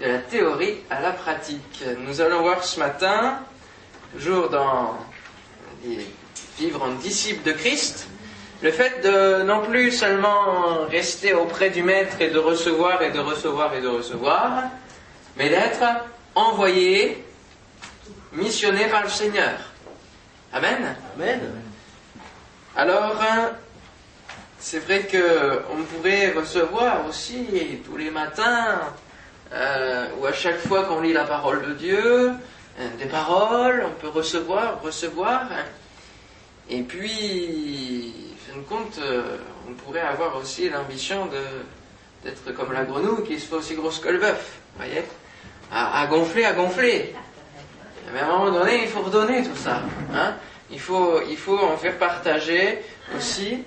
de la théorie à la pratique. Nous allons voir ce matin, toujours dans vivre en disciple de Christ, le fait de non plus seulement rester auprès du Maître et de recevoir et de recevoir et de recevoir, mais d'être envoyé, missionné par le Seigneur. Amen. Amen. Alors, c'est vrai qu'on pourrait recevoir aussi tous les matins, euh, ou à chaque fois qu'on lit la parole de Dieu, euh, des paroles, on peut recevoir, recevoir. Et puis, fin de compte, euh, on pourrait avoir aussi l'ambition d'être comme la grenouille qui se fait aussi grosse que le bœuf, voyez à, gonfler, à gonfler. Mais à un moment donné, il faut redonner tout ça. Hein il, faut, il faut en faire partager aussi.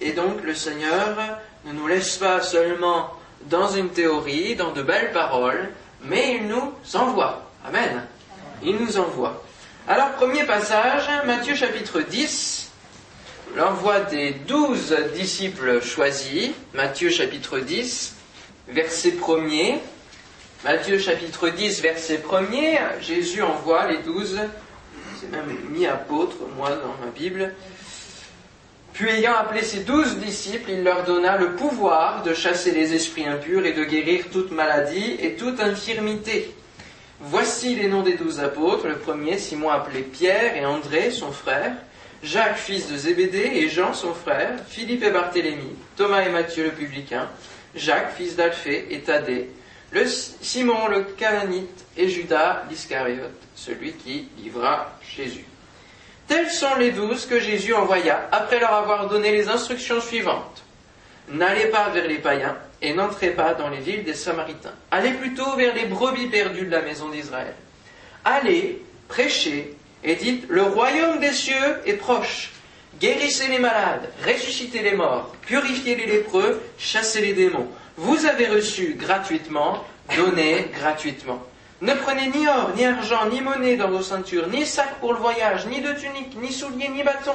Et donc le Seigneur ne nous laisse pas seulement dans une théorie, dans de belles paroles, mais il nous envoie. Amen. Il nous envoie. Alors, premier passage, Matthieu chapitre 10, l'envoi des douze disciples choisis, Matthieu chapitre 10, verset 1er. Matthieu chapitre 10, verset 1er, Jésus envoie les douze, c'est même mis apôtres, moi dans ma Bible, puis ayant appelé ses douze disciples, il leur donna le pouvoir de chasser les esprits impurs et de guérir toute maladie et toute infirmité. Voici les noms des douze apôtres. Le premier, Simon appelé Pierre et André, son frère, Jacques, fils de Zébédée, et Jean, son frère, Philippe et Barthélemy, Thomas et Matthieu, le publicain, Jacques, fils d'Alphée et Thaddée, Simon, le Cananite, et Judas, l'Iscariote, celui qui livra Jésus. Tels sont les douze que Jésus envoya après leur avoir donné les instructions suivantes. N'allez pas vers les païens et n'entrez pas dans les villes des Samaritains. Allez plutôt vers les brebis perdues de la maison d'Israël. Allez, prêchez et dites, le royaume des cieux est proche. Guérissez les malades, ressuscitez les morts, purifiez les lépreux, chassez les démons. Vous avez reçu gratuitement, donnez gratuitement. Ne prenez ni or, ni argent, ni monnaie dans vos ceintures, ni sac pour le voyage, ni de tunique, ni souliers, ni bâton,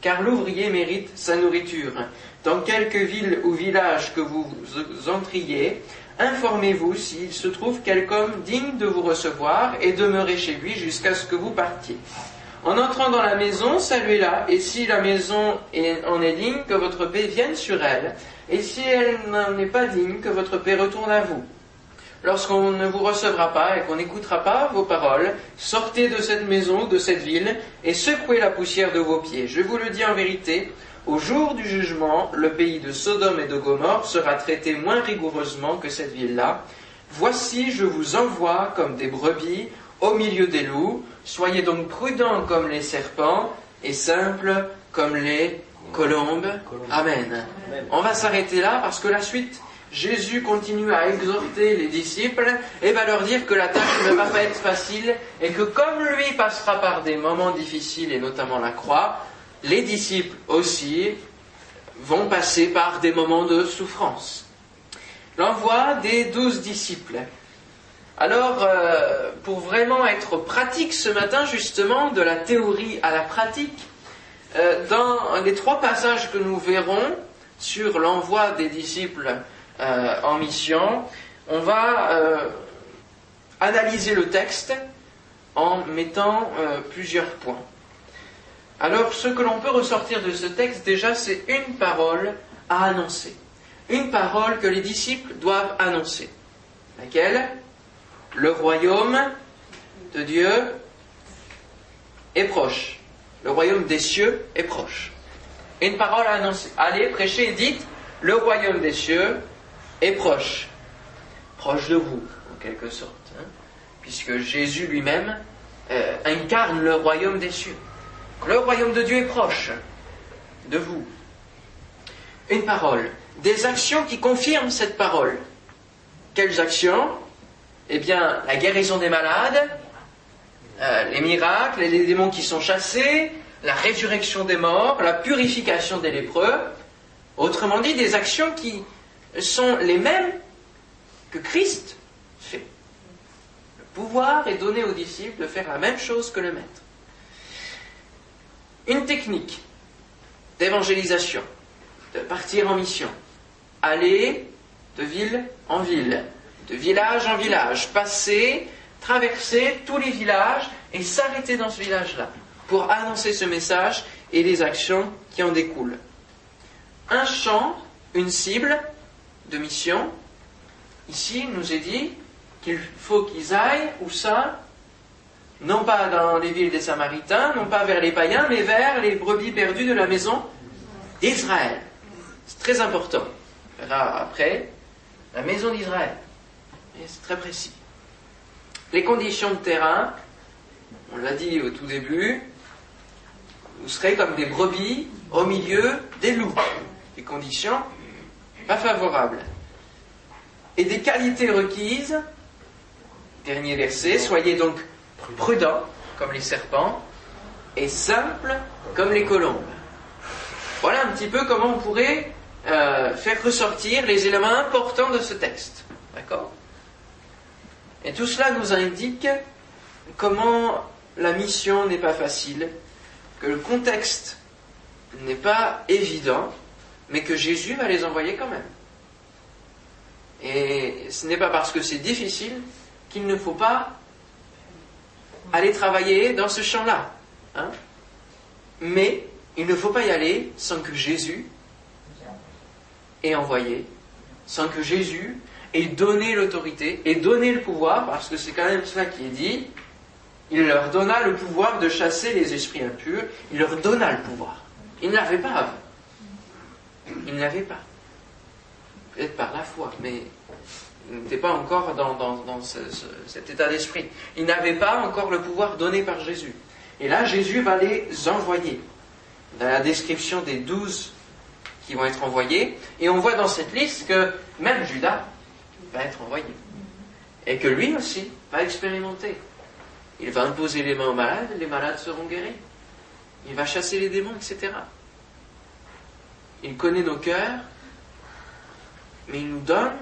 car l'ouvrier mérite sa nourriture. Dans quelque ville ou village que vous entriez, informez-vous s'il se trouve quelque homme digne de vous recevoir et demeurez chez lui jusqu'à ce que vous partiez. En entrant dans la maison, saluez-la, et si la maison en est digne, que votre paix vienne sur elle, et si elle n'en est pas digne, que votre paix retourne à vous. Lorsqu'on ne vous recevra pas et qu'on n'écoutera pas vos paroles, sortez de cette maison, de cette ville, et secouez la poussière de vos pieds. Je vous le dis en vérité, au jour du jugement, le pays de Sodome et de Gomorre sera traité moins rigoureusement que cette ville-là. Voici, je vous envoie comme des brebis au milieu des loups. Soyez donc prudents comme les serpents et simples comme les colombes. Amen. On va s'arrêter là parce que la suite Jésus continue à exhorter les disciples et va leur dire que la tâche ne va pas être facile et que comme lui passera par des moments difficiles et notamment la croix, les disciples aussi vont passer par des moments de souffrance. L'envoi des douze disciples. Alors, euh, pour vraiment être pratique ce matin, justement, de la théorie à la pratique, euh, dans les trois passages que nous verrons sur l'envoi des disciples euh, en mission, on va euh, analyser le texte en mettant euh, plusieurs points. Alors, ce que l'on peut ressortir de ce texte, déjà, c'est une parole à annoncer. Une parole que les disciples doivent annoncer. Laquelle? Le royaume de Dieu est proche. Le royaume des cieux est proche. Une parole à annoncer. Allez, prêchez dites, le royaume des cieux est proche, proche de vous, en quelque sorte, hein, puisque Jésus lui-même euh, incarne le royaume des cieux. Le royaume de Dieu est proche de vous. Une parole, des actions qui confirment cette parole. Quelles actions? Eh bien, la guérison des malades, euh, les miracles, les démons qui sont chassés, la résurrection des morts, la purification des lépreux. Autrement dit, des actions qui, sont les mêmes que Christ fait. Le pouvoir est donné aux disciples de faire la même chose que le Maître. Une technique d'évangélisation, de partir en mission, aller de ville en ville, de village en village, passer, traverser tous les villages et s'arrêter dans ce village-là pour annoncer ce message et les actions qui en découlent. Un champ, une cible de mission. Ici, il nous est dit qu'il faut qu'ils aillent, où ça Non pas dans les villes des Samaritains, non pas vers les païens, mais vers les brebis perdues de la maison d'Israël. C'est très important. On verra après la maison d'Israël. C'est très précis. Les conditions de terrain, on l'a dit au tout début, vous serez comme des brebis au milieu des loups. Des conditions pas favorables. Et des qualités requises, dernier verset, soyez donc prudents comme les serpents et simples comme les colombes. Voilà un petit peu comment on pourrait euh, faire ressortir les éléments importants de ce texte. D'accord? Et tout cela nous indique comment la mission n'est pas facile, que le contexte n'est pas évident, mais que Jésus va les envoyer quand même. Et ce n'est pas parce que c'est difficile qu'il ne faut pas aller travailler dans ce champ-là. Hein. mais il ne faut pas y aller sans que Jésus ait envoyé, sans que Jésus ait donné l'autorité et donné le pouvoir, parce que c'est quand même cela qui est dit, il leur donna le pouvoir de chasser les esprits impurs, il leur donna le pouvoir. Il n'avait pas avant. Il n'avait pas. Peut-être par la foi, mais il n'était pas encore dans, cet état d'esprit. Il n'avait pas encore le pouvoir donné par Jésus. Et là, Jésus va les envoyer. Dans la description des douze qui vont être envoyés, et on voit dans cette liste que même Judas va être envoyé. Et que lui aussi va expérimenter. Il va imposer les mains aux malades, les malades seront guéris. Il va chasser les démons, etc. Il connaît nos cœurs, mais il nous donne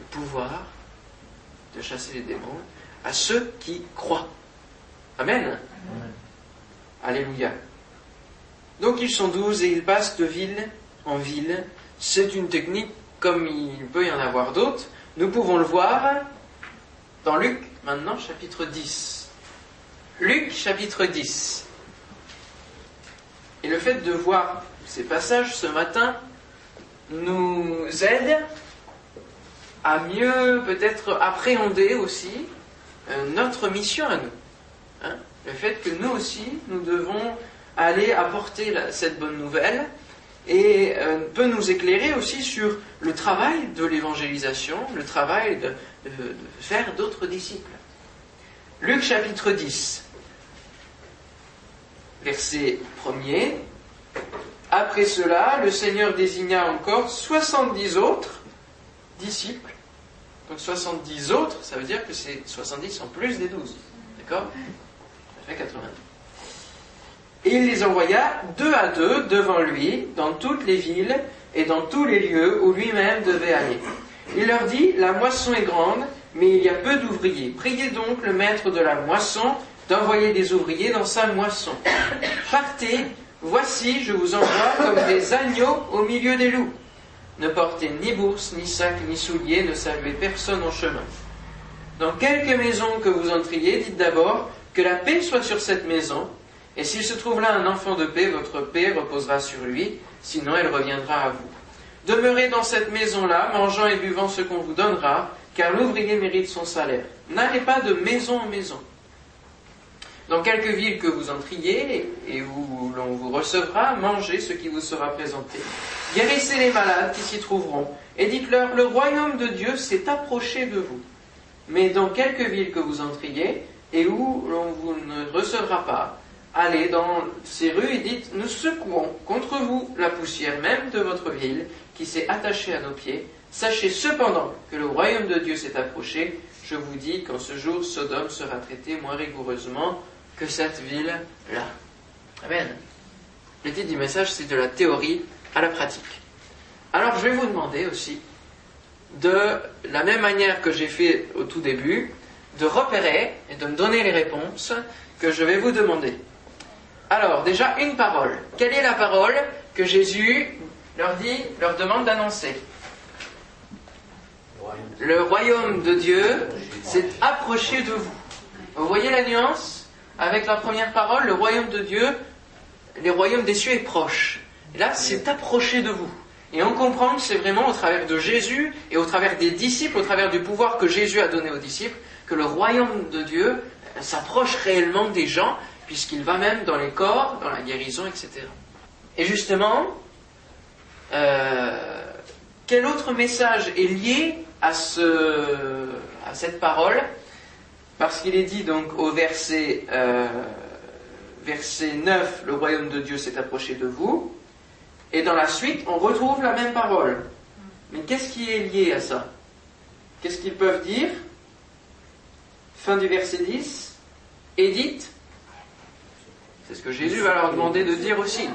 le pouvoir de chasser les démons à ceux qui croient. Amen. Alléluia. Donc ils sont douze et ils passent de ville en ville. C'est une technique comme il peut y en avoir d'autres. Nous pouvons le voir dans Luc, maintenant, chapitre 10. Luc, chapitre 10. Et le fait de voir ces passages ce matin nous aide à mieux peut-être appréhender aussi euh, notre mission à nous. Hein. le fait que nous aussi, nous devons aller apporter cette bonne nouvelle et euh, peut nous éclairer aussi sur le travail de l'évangélisation, le travail de, de faire d'autres disciples. Luc chapitre 10, verset 1er. Après cela, le Seigneur désigna encore 70 autres disciples. Donc 70 autres, ça veut dire que c'est 70 en plus des 12. D'accord? Ça fait 90. Et il les envoya deux à deux devant lui dans toutes les villes et dans tous les lieux où lui-même devait aller. Il leur dit, la moisson est grande, mais il y a peu d'ouvriers. Priez donc le maître de la moisson d'envoyer des ouvriers dans sa moisson. Partez Voici, je vous envoie comme des agneaux au milieu des loups. Ne portez ni bourse, ni sac, ni souliers, ne saluez personne en chemin. Dans quelque maison que vous entriez, dites d'abord que la paix soit sur cette maison, et s'il se trouve là un enfant de paix, votre paix reposera sur lui, sinon elle reviendra à vous. Demeurez dans cette maison-là, mangeant et buvant ce qu'on vous donnera, car l'ouvrier mérite son salaire. N'allez pas de maison en maison. Dans quelques villes que vous entriez et où l'on vous recevra, mangez ce qui vous sera présenté. Guérissez les malades qui s'y trouveront et dites-leur, le royaume de Dieu s'est approché de vous. Mais dans quelques villes que vous entriez et où l'on vous ne recevra pas, allez dans ces rues et dites, nous secouons contre vous la poussière même de votre ville qui s'est attachée à nos pieds. Sachez cependant que le royaume de Dieu s'est approché. Je vous dis qu'en ce jour, Sodome sera traité moins rigoureusement que cette ville-là. Amen. Le titre du message, c'est de la théorie à la pratique. Alors, je vais vous demander aussi, de la même manière que j'ai fait au tout début, de repérer et de me donner les réponses que je vais vous demander. Alors, déjà, une parole. Quelle est la parole que Jésus leur dit, leur demande d'annoncer? Le royaume de Dieu s'est approché de vous. Vous voyez la nuance? Avec la première parole, le royaume de Dieu, le royaume des cieux est proche. Et là, c'est approché de vous. Et on comprend que c'est vraiment au travers de Jésus et au travers des disciples, au travers du pouvoir que Jésus a donné aux disciples, que le royaume de Dieu s'approche réellement des gens, puisqu'il va même dans les corps, dans la guérison, etc. Et justement, euh, quel autre message est lié à, ce, à cette parole Parce qu'il est dit donc au verset, euh, verset 9, le royaume de Dieu s'est approché de vous. Et dans la suite, on retrouve la même parole. Mais qu'est-ce qui est lié à ça? Qu'est-ce qu'ils peuvent dire? Fin du verset 10. Édite. C'est ce que Jésus va leur demander de dire aussi.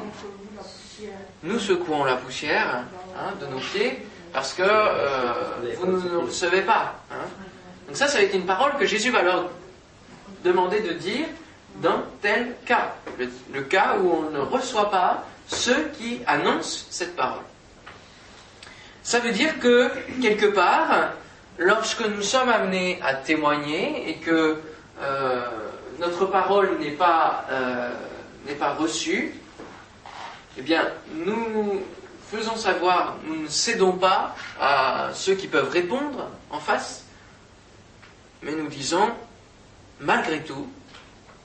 Nous secouons la poussière hein, de nos pieds parce que euh, vous ne nous recevez pas. Hein. Donc ça, ça va être une parole que Jésus va leur demander de dire dans tel cas. le cas où on ne reçoit pas ceux qui annoncent cette parole. Ça veut dire que, quelque part, lorsque nous sommes amenés à témoigner et que euh, notre parole n'est pas, euh, pas reçue, eh bien, nous faisons savoir, nous ne cédons pas à ceux qui peuvent répondre en face, mais nous disons, malgré tout,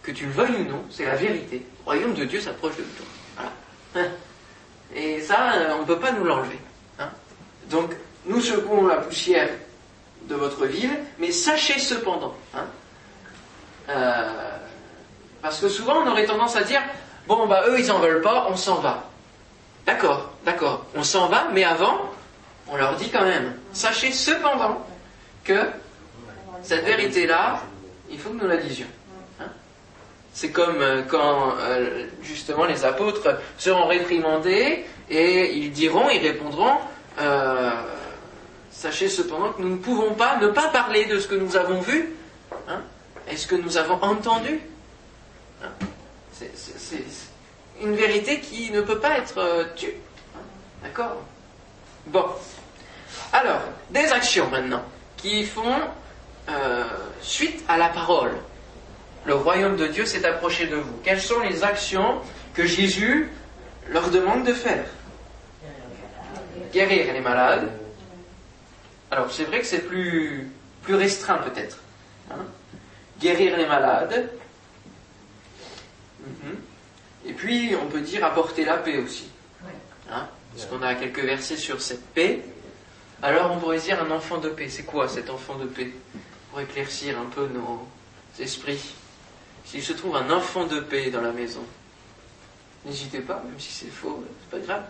que tu le veuilles ou non, c'est la vérité. Le royaume de Dieu s'approche de toi. Hein. Et ça, euh, on ne peut pas nous l'enlever. Hein. Donc, nous secouons la poussière de votre ville, mais sachez cependant, hein, euh, parce que souvent on aurait tendance à dire, bon, bah eux ils en veulent pas, on s'en va. D'accord, d'accord, on s'en va, mais avant, on leur dit quand même, sachez cependant que cette vérité-là, il faut que nous la disions. C'est comme euh, quand euh, justement les apôtres seront réprimandés et ils diront, ils répondront, euh, sachez cependant que nous ne pouvons pas ne pas parler de ce que nous avons vu hein, et ce que nous avons entendu. Hein. c'est une vérité qui ne peut pas être tue. Hein. D'accord? Bon. Alors, des actions maintenant qui font suite à la parole le royaume de Dieu s'est approché de vous. Quelles sont les actions que Jésus leur demande de faire? Guérir les malades. Alors c'est vrai que c'est plus, plus restreint peut-être. Hein. Guérir les malades. Mhm. Et puis on peut dire apporter la paix aussi. Hein, parce qu'on a quelques versets sur cette paix. Alors on pourrait dire un enfant de paix. C'est quoi cet enfant de paix? Pour éclaircir un peu nos esprits. S'il se trouve un enfant de paix dans la maison, n'hésitez pas, même si c'est faux, c'est pas grave.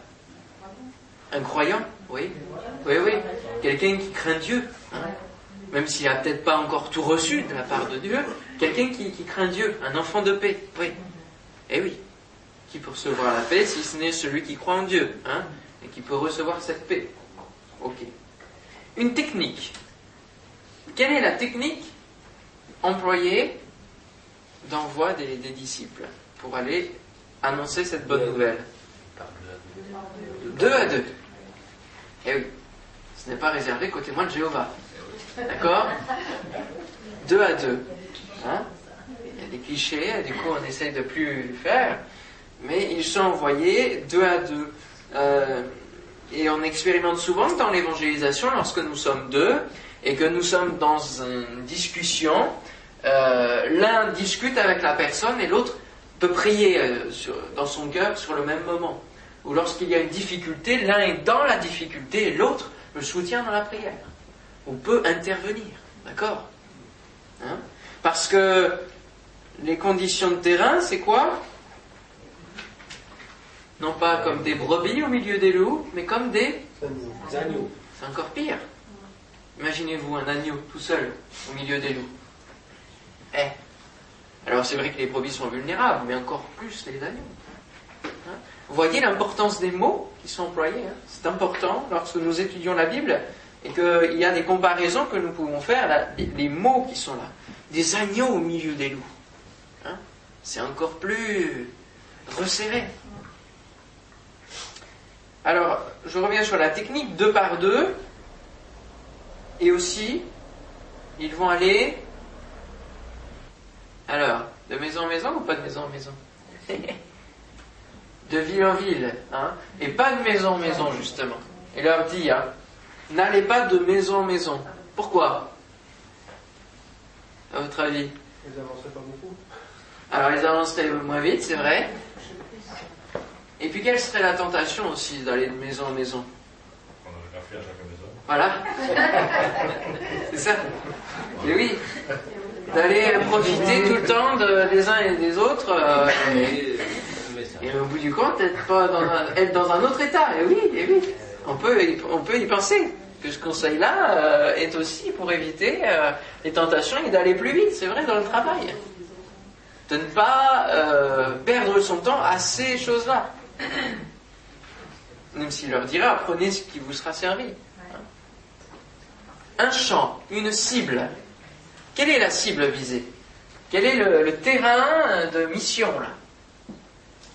Un croyant, oui, oui, oui. Quelqu'un qui craint Dieu, hein. même s'il n'a peut-être pas encore tout reçu de la part de Dieu, quelqu'un qui, craint Dieu, un enfant de paix, oui. Eh oui, qui peut recevoir la paix si ce n'est celui qui croit en Dieu, hein, et qui peut recevoir cette paix. Ok. Une technique. Quelle est la technique employée d'envoi des, disciples pour aller annoncer cette bonne nouvelle? Deux à deux. Eh oui, ce n'est pas réservé qu'aux témoins de Jéhovah. D'accord? Deux à deux. Hein? Il y a des clichés, du coup on essaye de plus faire, mais ils sont envoyés deux à deux. Euh, et on expérimente souvent dans l'évangélisation, lorsque nous sommes deux, et que nous sommes dans une discussion, euh, l'un discute avec la personne et l'autre peut prier euh, dans son cœur sur le même moment. Ou lorsqu'il y a une difficulté, l'un est dans la difficulté et l'autre le soutient dans la prière. Ou peut intervenir. D'accord hein Parce que les conditions de terrain, c'est quoi Non pas comme des brebis au milieu des loups, mais comme des agneaux. C'est encore pire. Imaginez-vous un agneau tout seul au milieu des loups. Eh. Alors c'est vrai que les brebis sont vulnérables, mais encore plus les agneaux. Hein? Vous voyez l'importance des mots qui sont employés. Hein? c'est important lorsque nous étudions la Bible et qu'il y a des comparaisons que nous pouvons faire, les, mots qui sont là. Des agneaux au milieu des loups. Hein? c'est encore plus resserré. Alors, je reviens sur la technique deux par deux. Et aussi, ils vont aller, alors, de maison en maison ou pas de maison en maison? De ville en ville, hein? Et pas de maison en maison justement. Il leur dit, hein, n'allez pas de maison en maison. Pourquoi? À votre avis? Ils pas beaucoup. Alors ils avanceraient moins vite, c'est vrai. Et puis quelle serait la tentation aussi d'aller de maison en maison? Voilà. C'est ça. Et oui. D'aller profiter tout le temps de- des uns et des autres. euh, et, et au bout du compte, être, pas dans un, être dans un autre état. Et oui, et oui. On peut, y- on peut y penser. Que ce conseil-là euh, est aussi pour éviter euh, les tentations et d'aller plus vite, c'est vrai, dans le travail. De ne pas euh, perdre son temps à ces choses-là. Même s'il leur dira, prenez ce qui vous sera servi. Un champ, une cible. Quelle est la cible visée? Quel est le, le terrain de mission là?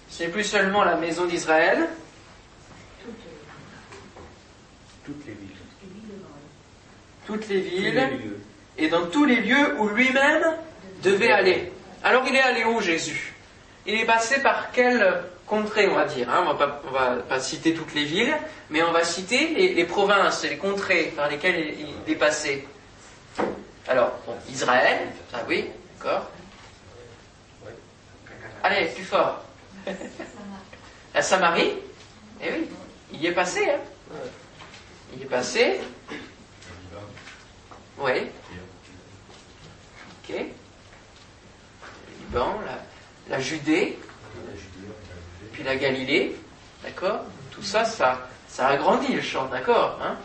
Ce n'est plus seulement la maison d'Israël, Toutes les villes. toutes les villes et dans tous les lieux où lui-même devait aller. Alors il est allé où Jésus? Il est passé par quelle contrée on va dire hein On on va pas citer toutes les villes, mais on va citer les, provinces les contrées par lesquelles il, est passé. Alors, Israël, ça oui, d'accord. Allez, plus fort. La Samarie, eh oui, il y est passé, hein. Il est passé, oui. Ok. Liban, la, la Judée, puis la Galilée, d'accord? Tout ça, ça, agrandit le champ, d'accord hein?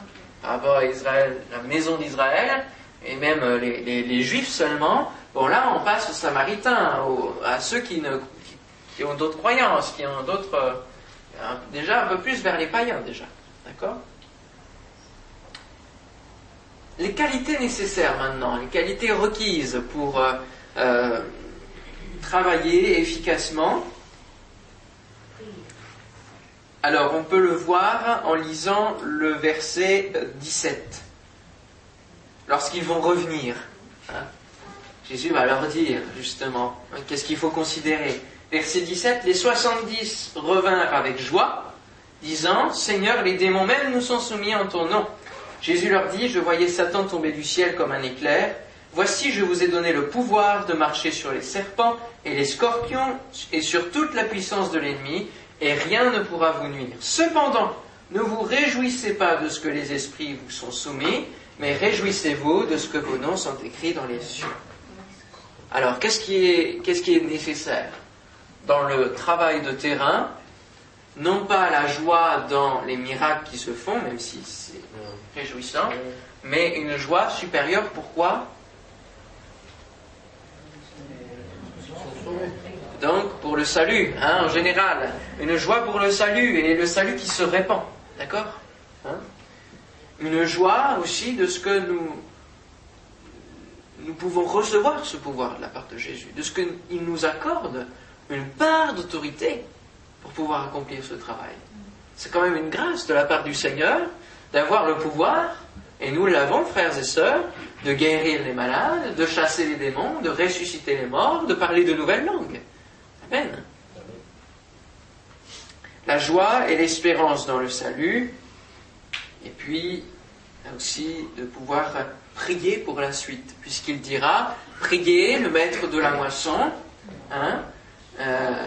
Par rapport à Israël, la maison d'Israël, et même euh, les, Juifs seulement. Bon, là, on passe aux Samaritains, à ceux qui, ont d'autres croyances, qui ont d'autres... euh, déjà un peu plus vers les païens, déjà, d'accord? Les qualités nécessaires maintenant, les qualités requises pour euh, travailler efficacement. Alors on peut le voir en lisant le verset euh, 17. Lorsqu'ils vont revenir, hein, Jésus va leur dire justement qu'est-ce qu'il faut considérer. Verset 17, les 70 revinrent avec joie, disant, Seigneur, les démons même nous sont soumis en ton nom. Jésus leur dit, je voyais Satan tomber du ciel comme un éclair. Voici, je vous ai donné le pouvoir de marcher sur les serpents et les scorpions et sur toute la puissance de l'ennemi, et rien ne pourra vous nuire. Cependant, ne vous réjouissez pas de ce que les esprits vous sont soumis, mais réjouissez-vous de ce que vos noms sont écrits dans les cieux. Alors, qu'est-ce qui est, qu'est-ce qui est nécessaire dans le travail de terrain? Non pas la joie dans les miracles qui se font, même si c'est réjouissant, mais une joie supérieure. Pourquoi? Donc pour le salut, hein, en général, une joie pour le salut et le salut qui se répand, d'accord Hein Une joie aussi de ce que nous nous pouvons recevoir ce pouvoir de la part de Jésus, de ce qu'il nous accorde une part d'autorité pour pouvoir accomplir ce travail. C'est quand même une grâce de la part du Seigneur d'avoir le pouvoir, et nous l'avons, frères et sœurs, de guérir les malades, de chasser les démons, de ressusciter les morts, de parler de nouvelles langues. Amen. La joie et l'espérance dans le salut, et puis aussi de pouvoir prier pour la suite, puisqu'il dira, priez le maître de la moisson, hein, euh,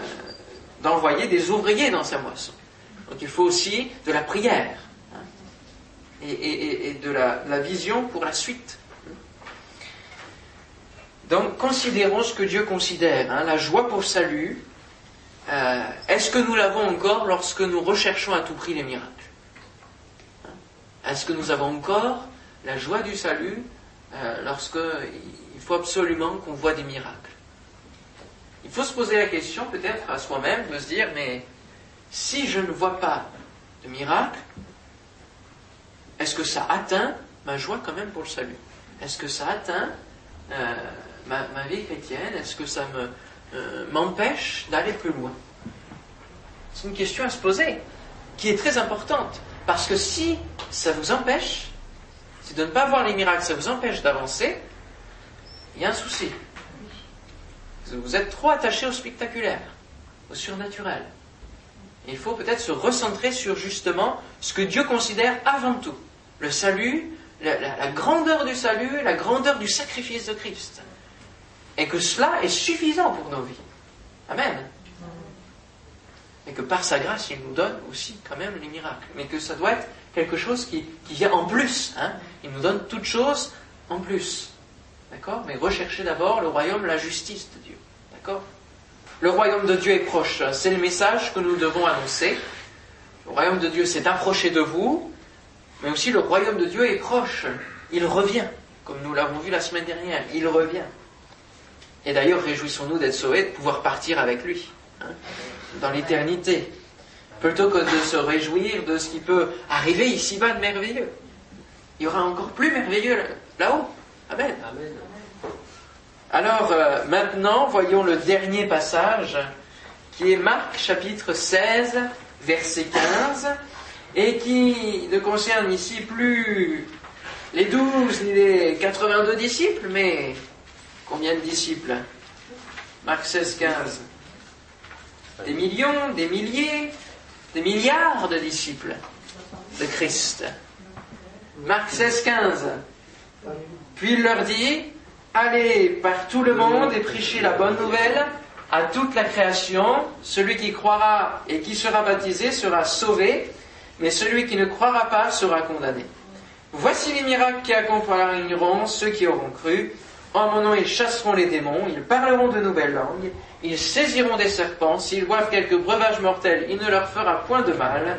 d'envoyer des ouvriers dans sa moisson. Donc il faut aussi de la prière hein, et, de la vision pour la suite. Donc considérons ce que Dieu considère, hein, la joie pour le salut. Euh, Est-ce que nous l'avons encore lorsque nous recherchons à tout prix les miracles Hein? Est-ce que nous avons encore la joie du salut euh, lorsque il faut absolument qu'on voit des miracles? Il faut se poser la question peut-être à soi-même de se dire mais si je ne vois pas de miracle, est-ce que ça atteint ma joie quand même pour le salut? Est-ce que ça atteint euh, ma, vie chrétienne Est-ce que ça euh, m'empêche d'aller plus loin? C'est une question à se poser, qui est très importante. Parce que si ça vous empêche, si de ne pas voir les miracles, ça vous empêche d'avancer, il y a un souci. Vous êtes trop attaché au spectaculaire, au surnaturel. il faut peut-être se recentrer sur justement ce que Dieu considère avant tout. Le salut, la, grandeur du salut, la grandeur du sacrifice de Christ. Et que cela est suffisant pour nos vies. Amen. Et que par sa grâce, il nous donne aussi quand même les miracles. Mais que ça doit être quelque chose qui, vient en plus. Hein. Il nous donne toute chose en plus. D'accord? Mais recherchez d'abord le royaume, la justice de Dieu. D'accord? Le royaume de Dieu est proche. C'est le message que nous devons annoncer. Le royaume de Dieu s'est approché de vous, mais aussi le royaume de Dieu est proche. Il revient, comme nous l'avons vu la semaine dernière. Il revient. Et d'ailleurs, réjouissons-nous d'être sauvés, de pouvoir partir avec lui, hein, dans l'éternité, plutôt que de se réjouir de ce qui peut arriver ici-bas de merveilleux. Il y aura encore plus merveilleux là-haut. Amen. Alors euh, maintenant, voyons le dernier passage, qui est Marc chapitre 16, verset 15, et qui ne concerne ici plus les douze ni les 82 disciples, mais Combien de disciples Marc 16, 15. Des millions, des milliers, des milliards de disciples de Christ. Marc 16, 15. Puis il leur dit, allez par tout le monde et prêchez la bonne nouvelle à toute la création. Celui qui croira et qui sera baptisé sera sauvé, mais celui qui ne croira pas sera condamné. Voici les miracles qui accompagneront ceux qui auront cru. En mon nom, ils chasseront les démons, ils parleront de nouvelles langues, ils saisiront des serpents, s'ils boivent quelques breuvages mortels, il ne leur fera point de mal,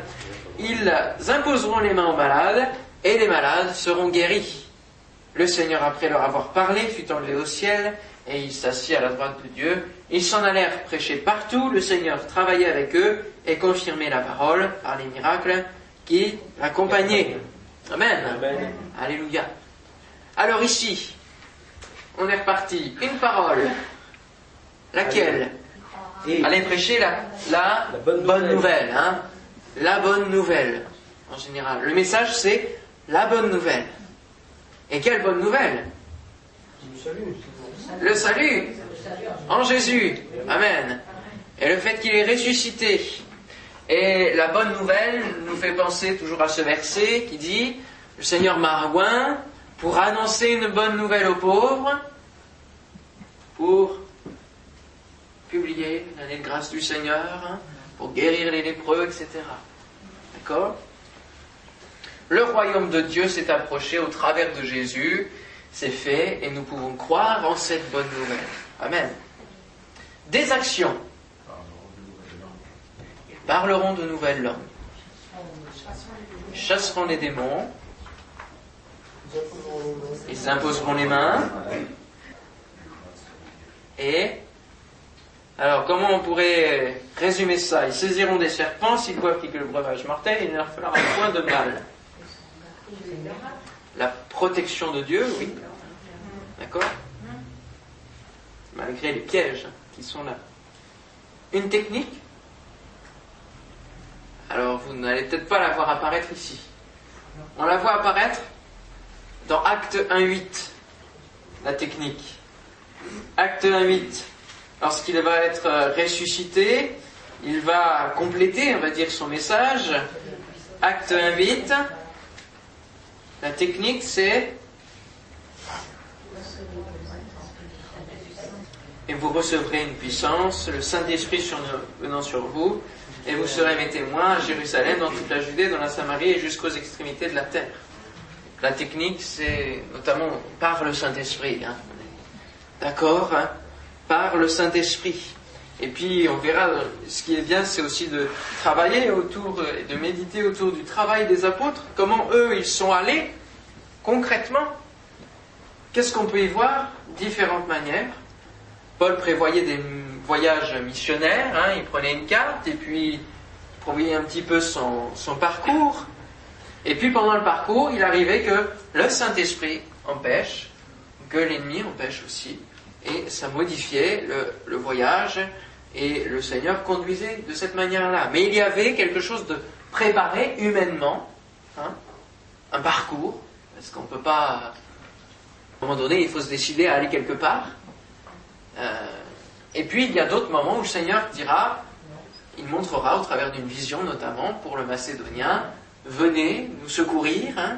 ils imposeront les mains aux malades, et les malades seront guéris. Le Seigneur, après leur avoir parlé, fut enlevé au ciel, et il s'assit à la droite de Dieu. Ils s'en allèrent prêcher partout, le Seigneur travaillait avec eux et confirmait la parole par les miracles qui l'accompagnaient. Amen. Amen. Alléluia. Alors ici, on est reparti. Une parole. Laquelle Allez prêcher la, la, bonne, nouvelle. hein la bonne nouvelle, en général. Le message, c'est la bonne nouvelle. Et quelle bonne nouvelle Le salut. En Jésus. Amen. Et le fait qu'il est ressuscité. Et la bonne nouvelle nous fait penser toujours à ce verset qui dit, le Seigneur m'a pour annoncer une bonne nouvelle aux pauvres, pour publier l'année de grâce du Seigneur, hein, pour guérir les lépreux, etc. D'accord? Le royaume de Dieu s'est approché au travers de Jésus, c'est fait, et nous pouvons croire en cette bonne nouvelle. Amen. Des actions. Ils parleront de nouvelles langues. Chasseront les démons. Ils imposeront les mains. Et alors, comment on pourrait résumer ça? Ils saisiront des serpents, s'ils y a le breuvage mortel, il ne leur fera point de mal. La protection de Dieu, oui. D'accord? Malgré les pièges qui sont là. Une technique? Alors, vous n'allez peut-être pas la voir apparaître ici. On la voit apparaître? Dans Acte 1.8, la technique. Acte 1.8. Lorsqu'il va être euh, ressuscité, il va compléter, on va dire, son message. Acte 1.8. La technique, c'est et vous recevrez une puissance, le Saint-Esprit venant sur vous, et vous serez mes témoins à Jérusalem, dans toute la Judée, dans la Samarie et jusqu'aux extrémités de la terre. La technique, c'est notamment par le Saint-Esprit. Hein. D'accord hein, Par le Saint-Esprit. Et puis on verra, ce qui est bien, c'est aussi de travailler autour, de méditer autour du travail des apôtres, comment eux, ils sont allés concrètement. Qu'est-ce qu'on peut y voir? Différentes manières. Paul prévoyait des voyages missionnaires, hein, il prenait une carte et puis prévoyait un petit peu son parcours. Et puis pendant le parcours, il arrivait que le Saint-Esprit empêche, que l'ennemi empêche aussi, et ça modifiait le, voyage, et le Seigneur conduisait de cette manière-là. Mais il y avait quelque chose de préparé humainement, hein, un parcours Parce qu'on ne peut pas. À un moment donné, il faut se décider à aller quelque part. Euh, et puis, il y a d'autres moments où le Seigneur dira, il montrera au travers d'une vision, notamment pour le Macédonien, venez nous secourir. Hein.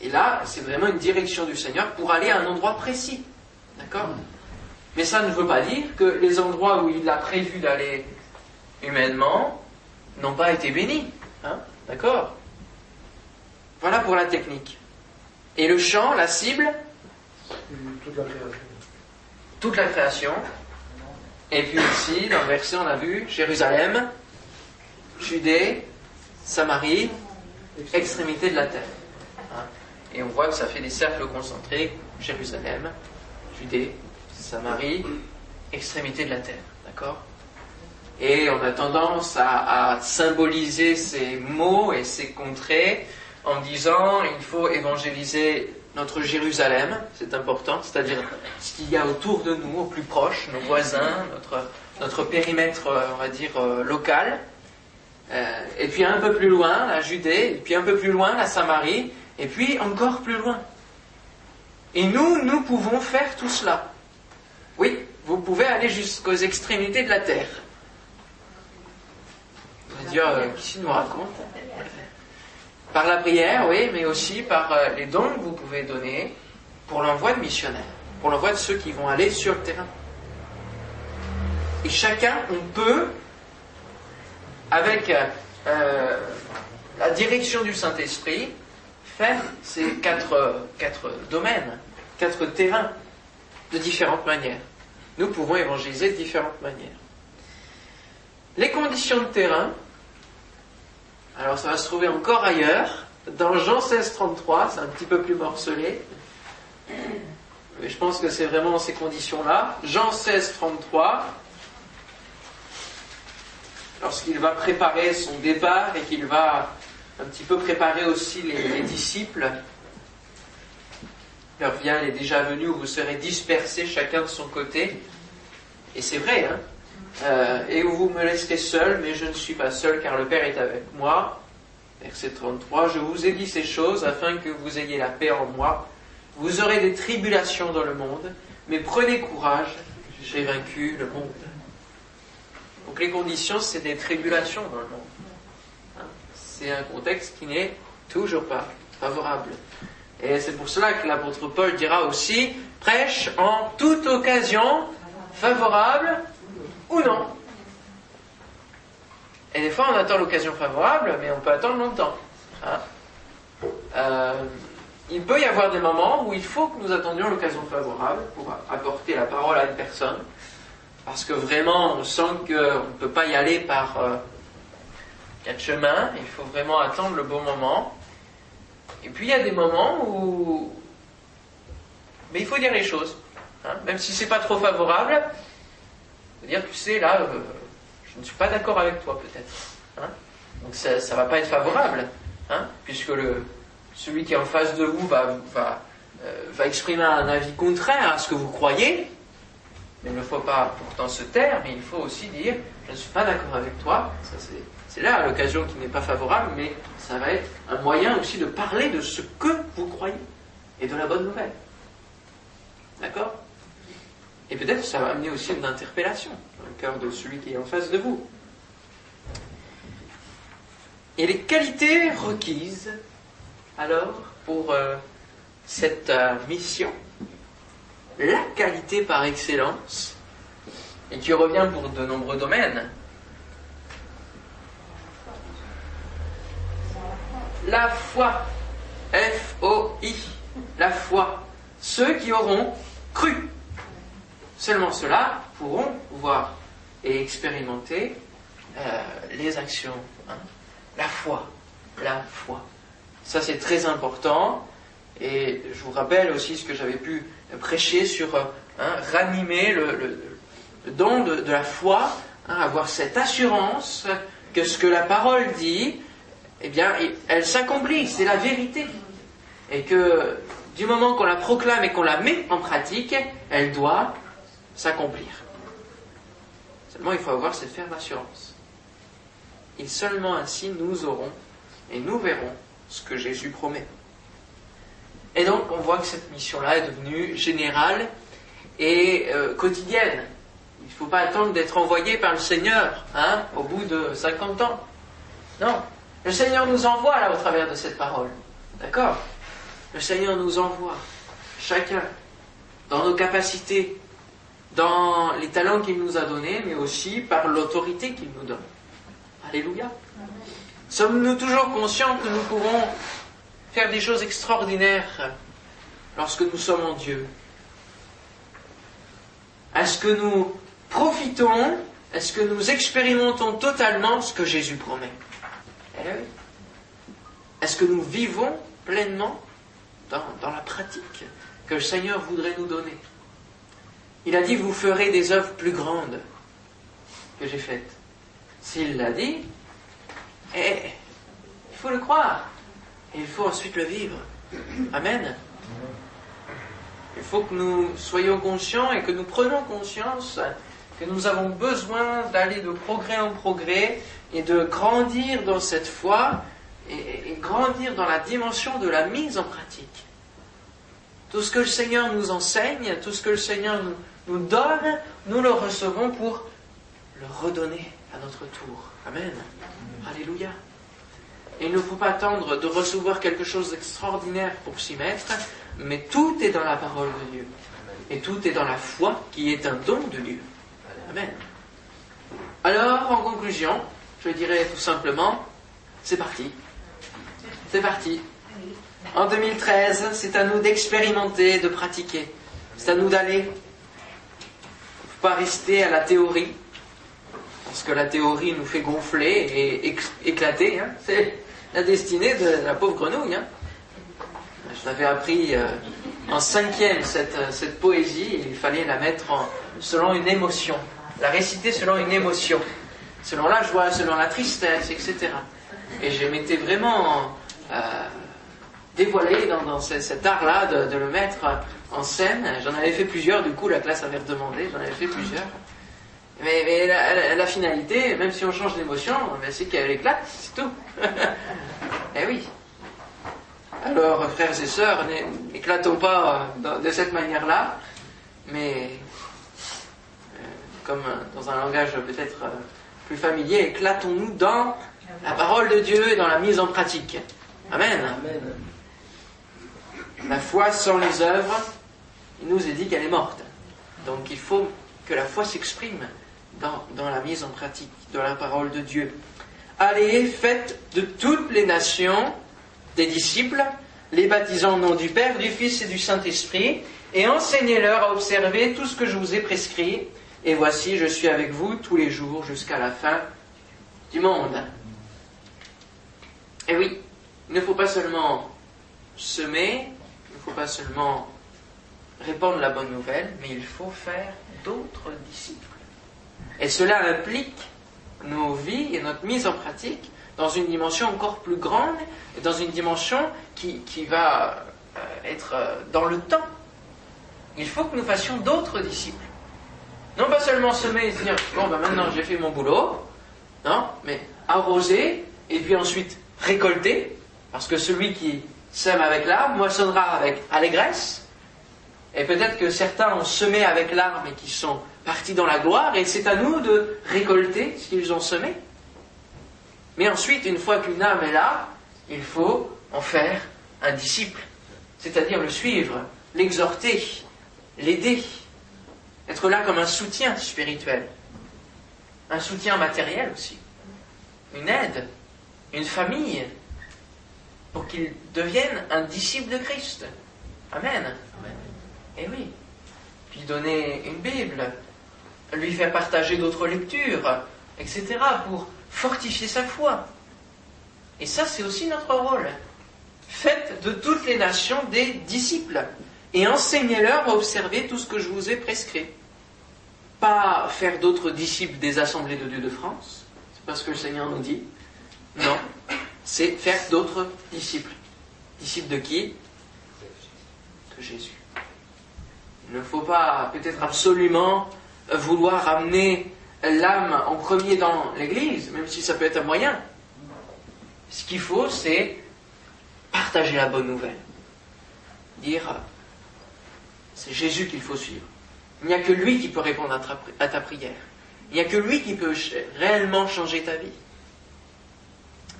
Et là, c'est vraiment une direction du Seigneur pour aller à un endroit précis. D'accord Mais ça ne veut pas dire que les endroits où il a prévu d'aller humainement n'ont pas été bénis. Hein D'accord Voilà pour la technique. Et le champ, la cible? Toute la création. Toute la création. Et puis aussi, dans le verset, on a vu Jérusalem, Judée, Samarie, extrémité de la terre. Hein Et on voit que ça fait des cercles concentrés Jérusalem, Judée, Samarie, extrémité de la terre. D'accord? Et on a tendance à, à, symboliser ces mots et ces contrées en disant il faut évangéliser notre Jérusalem, c'est important, c'est-à-dire ce qu'il y a autour de nous, au plus proche, nos voisins, notre, notre périmètre, on va dire, local. Euh, et puis un peu plus loin, la Judée, et puis un peu plus loin, la Samarie, et puis encore plus loin. Et nous, nous pouvons faire tout cela. Oui, vous pouvez aller jusqu'aux extrémités de la terre. Va dire, euh, qui nous raconte Par la prière, oui, mais aussi par euh, les dons que vous pouvez donner pour l'envoi de missionnaires, pour l'envoi de ceux qui vont aller sur le terrain. Et chacun, on peut, avec euh, la direction du Saint-Esprit, faire ces quatre, quatre domaines, quatre terrains de différentes manières. Nous pouvons évangéliser de différentes manières. Les conditions de terrain, alors ça va se trouver encore ailleurs, dans Jean 16, 33, c'est un petit peu plus morcelé, mais je pense que c'est vraiment ces conditions-là. Jean 16, 33, lorsqu'il va préparer son départ et qu'il va un petit peu préparer aussi les, les disciples, vient, elle est déjà venue où vous serez dispersés chacun de son côté. Et c'est vrai, hein euh, Et vous me laisserez seul, mais je ne suis pas seul car le Père est avec moi. Verset 33, je vous ai dit ces choses afin que vous ayez la paix en moi. Vous aurez des tribulations dans le monde, mais prenez courage, j'ai vaincu le monde. Donc les conditions, c'est des tribulations dans le monde. Hein? C'est un contexte qui n'est toujours pas favorable. Et c'est pour cela que l'apôtre Paul dira aussi, prêche en toute occasion, favorable ou non. Et des fois on attend l'occasion favorable, mais on peut attendre longtemps. Hein? Euh, il peut y avoir des moments où il faut que nous attendions l'occasion favorable pour apporter la parole à une personne, parce que vraiment on sent qu'on ne peut pas y aller par euh, quatre chemins, il faut vraiment attendre le bon moment. Et puis il y a des moments où. Mais il faut dire les choses. Hein, même si c'est pas trop favorable, faut dire, tu sais, là, euh, je ne suis pas d'accord avec toi, peut-être. Hein. Donc ça ne va pas être favorable, hein, puisque le, celui qui est en face de vous va, va, euh, va exprimer un avis contraire à ce que vous croyez. Il ne faut pas pourtant se taire, mais il faut aussi dire, je ne suis pas d'accord avec toi. Ça, c'est c'est là l'occasion qui n'est pas favorable, mais ça va être un moyen aussi de parler de ce que vous croyez et de la bonne nouvelle. D'accord? Et peut-être ça va amener aussi une interpellation dans le cœur de celui qui est en face de vous. Et les qualités requises, alors, pour euh, cette euh, mission, la qualité par excellence, et qui revient pour de nombreux domaines, la foi. F-O-I. La foi. Ceux qui auront cru. Seulement ceux-là pourront voir et expérimenter euh, les actions. Hein. La foi. La foi. Ça c'est très important. Et je vous rappelle aussi ce que j'avais pu prêcher sur hein, ranimer le, don de, de, la foi, hein, avoir cette assurance que ce que la parole dit, eh bien, elle s'accomplit, c'est la vérité. Et que du moment qu'on la proclame et qu'on la met en pratique, elle doit s'accomplir. Seulement, il faut avoir cette ferme assurance. Et seulement ainsi nous aurons et nous verrons ce que Jésus promet. Et donc on voit que cette mission-là est devenue générale et euh, quotidienne. Il ne faut pas attendre d'être envoyé par le Seigneur hein, au bout de 50 ans. Non, le Seigneur nous envoie là au travers de cette parole. D'accord? Le Seigneur nous envoie, chacun, dans nos capacités, dans les talents qu'il nous a donnés, mais aussi par l'autorité qu'il nous donne. Alléluia. Sommes-nous toujours conscients que nous pouvons faire des choses extraordinaires lorsque nous sommes en Dieu Est-ce que nous profitons, est-ce que nous expérimentons totalement ce que Jésus promet? Eh Est-ce que nous vivons pleinement dans, dans la pratique que le Seigneur voudrait nous donner? Il a dit, vous ferez des œuvres plus grandes que j'ai faites. S'il l'a dit, eh, il faut le croire. Il faut ensuite le vivre. Amen. Il faut que nous soyons conscients et que nous prenions conscience que nous avons besoin d'aller de progrès en progrès et de grandir dans cette foi et, grandir dans la dimension de la mise en pratique. Tout ce que le Seigneur nous enseigne, tout ce que le Seigneur nous donne, nous le recevons pour le redonner à notre tour. Amen. Alléluia. Il ne faut pas attendre de recevoir quelque chose d'extraordinaire pour s'y mettre, mais tout est dans la parole de Dieu. Et tout est dans la foi qui est un don de Dieu. Amen. Alors, en conclusion, je dirais tout simplement, c'est parti. C'est parti. En 2013, c'est à nous d'expérimenter, de pratiquer. C'est à nous d'aller. Il ne faut pas rester à la théorie, parce que la théorie nous fait gonfler et éclater. Hein. La destinée de la pauvre grenouille. Hein. Je l'avais appris euh, en cinquième, cette, euh, cette poésie, il fallait la mettre selon une émotion, la réciter selon une émotion, selon la joie, selon la tristesse, etc. Et je m'étais vraiment euh, dévoilé dans, cet art-là de, de, le mettre en scène. J'en avais fait plusieurs, du coup la classe avait redemandé, j'en avais fait plusieurs. Mais, la, finalité, même si on change d'émotion, ben, c'est qu'elle éclate, c'est tout. eh oui. Alors, frères et sœurs, n'éclatons pas de cette manière-là, mais euh, comme dans un langage peut-être euh, plus familier, éclatons-nous dans la parole de Dieu et dans la mise en pratique. Amen. Amen. La foi sans les œuvres, il nous est dit qu'elle est morte. Donc il faut que la foi s'exprime dans, la mise en pratique de la parole de Dieu. Allez, faites de toutes les nations des disciples, les baptisant au nom du Père, du Fils et du Saint-Esprit, et enseignez-leur à observer tout ce que je vous ai prescrit. Et voici, je suis avec vous tous les jours jusqu'à la fin du monde. Et oui, il ne faut pas seulement semer, il ne faut pas seulement répandre la bonne nouvelle, mais il faut faire d'autres disciples. Et cela implique nos vies et notre mise en pratique dans une dimension encore plus grande et dans une dimension qui, va euh, être euh, dans le temps. Il faut que nous fassions d'autres disciples. Non pas seulement semer et dire, bon, ben maintenant j'ai fait mon boulot, non, mais arroser et puis ensuite récolter, parce que celui qui sème avec l'arbre moissonnera avec allégresse. Et peut-être que certains ont semé avec l'arbre et qui sont partis dans la gloire, et c'est à nous de récolter ce qu'ils ont semé. Mais ensuite, une fois qu'une âme est là, il faut en faire un disciple, c'est-à-dire le suivre, l'exhorter, l'aider, être là comme un soutien spirituel, un soutien matériel aussi, une aide, une famille, pour qu'il devienne un disciple de Christ. Amen. Eh oui. Puis donner une Bible, lui faire partager d'autres lectures, etc., pour fortifier sa foi. Et ça, c'est aussi notre rôle. Faites de toutes les nations des disciples et enseignez-leur à observer tout ce que je vous ai prescrit. Pas faire d'autres disciples des assemblées de Dieu de France, c'est pas ce que le Seigneur nous dit. Non, c'est faire d'autres disciples. Disciples de qui? De Jésus. Il ne faut pas peut-être absolument vouloir amener l'âme en premier dans l'Église, même si ça peut être un moyen. Ce qu'il faut, c'est partager la bonne nouvelle. dire c'est Jésus qu'il faut suivre. Il n'y a que lui qui peut répondre à ta, à ta prière. Il n'y a que lui qui peut réellement changer ta vie.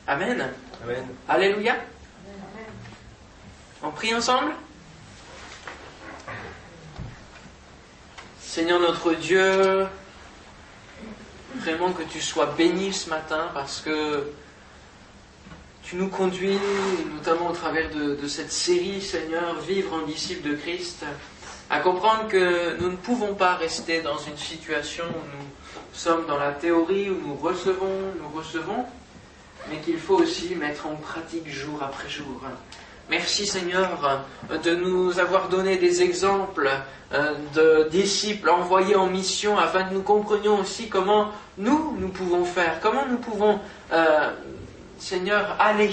Amen. Amen. Alléluia. On prie ensemble? Seigneur notre Dieu, vraiment que tu sois béni ce matin parce que tu nous conduis, notamment au travers de, cette série, Seigneur, Vivre en disciple de Christ, à comprendre que nous ne pouvons pas rester dans une situation où nous sommes dans la théorie, où nous recevons, nous recevons, mais qu'il faut aussi mettre en pratique jour après jour. Merci Seigneur de nous avoir donné des exemples euh, de disciples envoyés en mission afin que nous comprenions aussi comment nous, nous pouvons faire, comment nous pouvons, euh, Seigneur, aller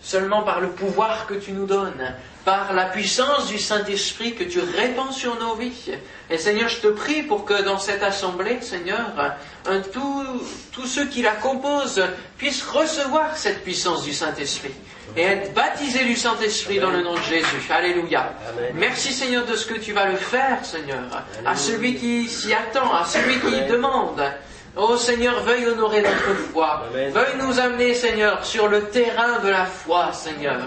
seulement par le pouvoir que tu nous donnes, par la puissance du Saint-Esprit que tu répands sur nos vies. Et Seigneur, je te prie pour que dans cette assemblée, Seigneur, tous ceux qui la composent puissent recevoir cette puissance du Saint-Esprit et être baptisés du Saint-Esprit dans le nom de Jésus. Alléluia. Merci Seigneur de ce que tu vas le faire, Seigneur, à celui qui s'y attend, à celui qui demande. Oh Seigneur, veuille honorer notre foi. Veuille nous amener, Seigneur, sur le terrain de la foi, Seigneur,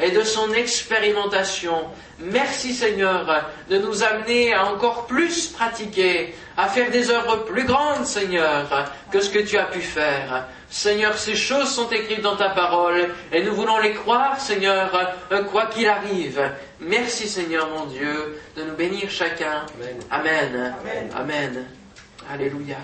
et de son expérimentation. Merci, Seigneur, de nous amener à encore plus pratiquer, à faire des œuvres plus grandes, Seigneur, que ce que tu as pu faire. Seigneur, ces choses sont écrites dans ta parole, et nous voulons les croire, Seigneur, quoi qu'il arrive. Merci, Seigneur, mon Dieu, de nous bénir chacun. Amen. Amen. Alléluia.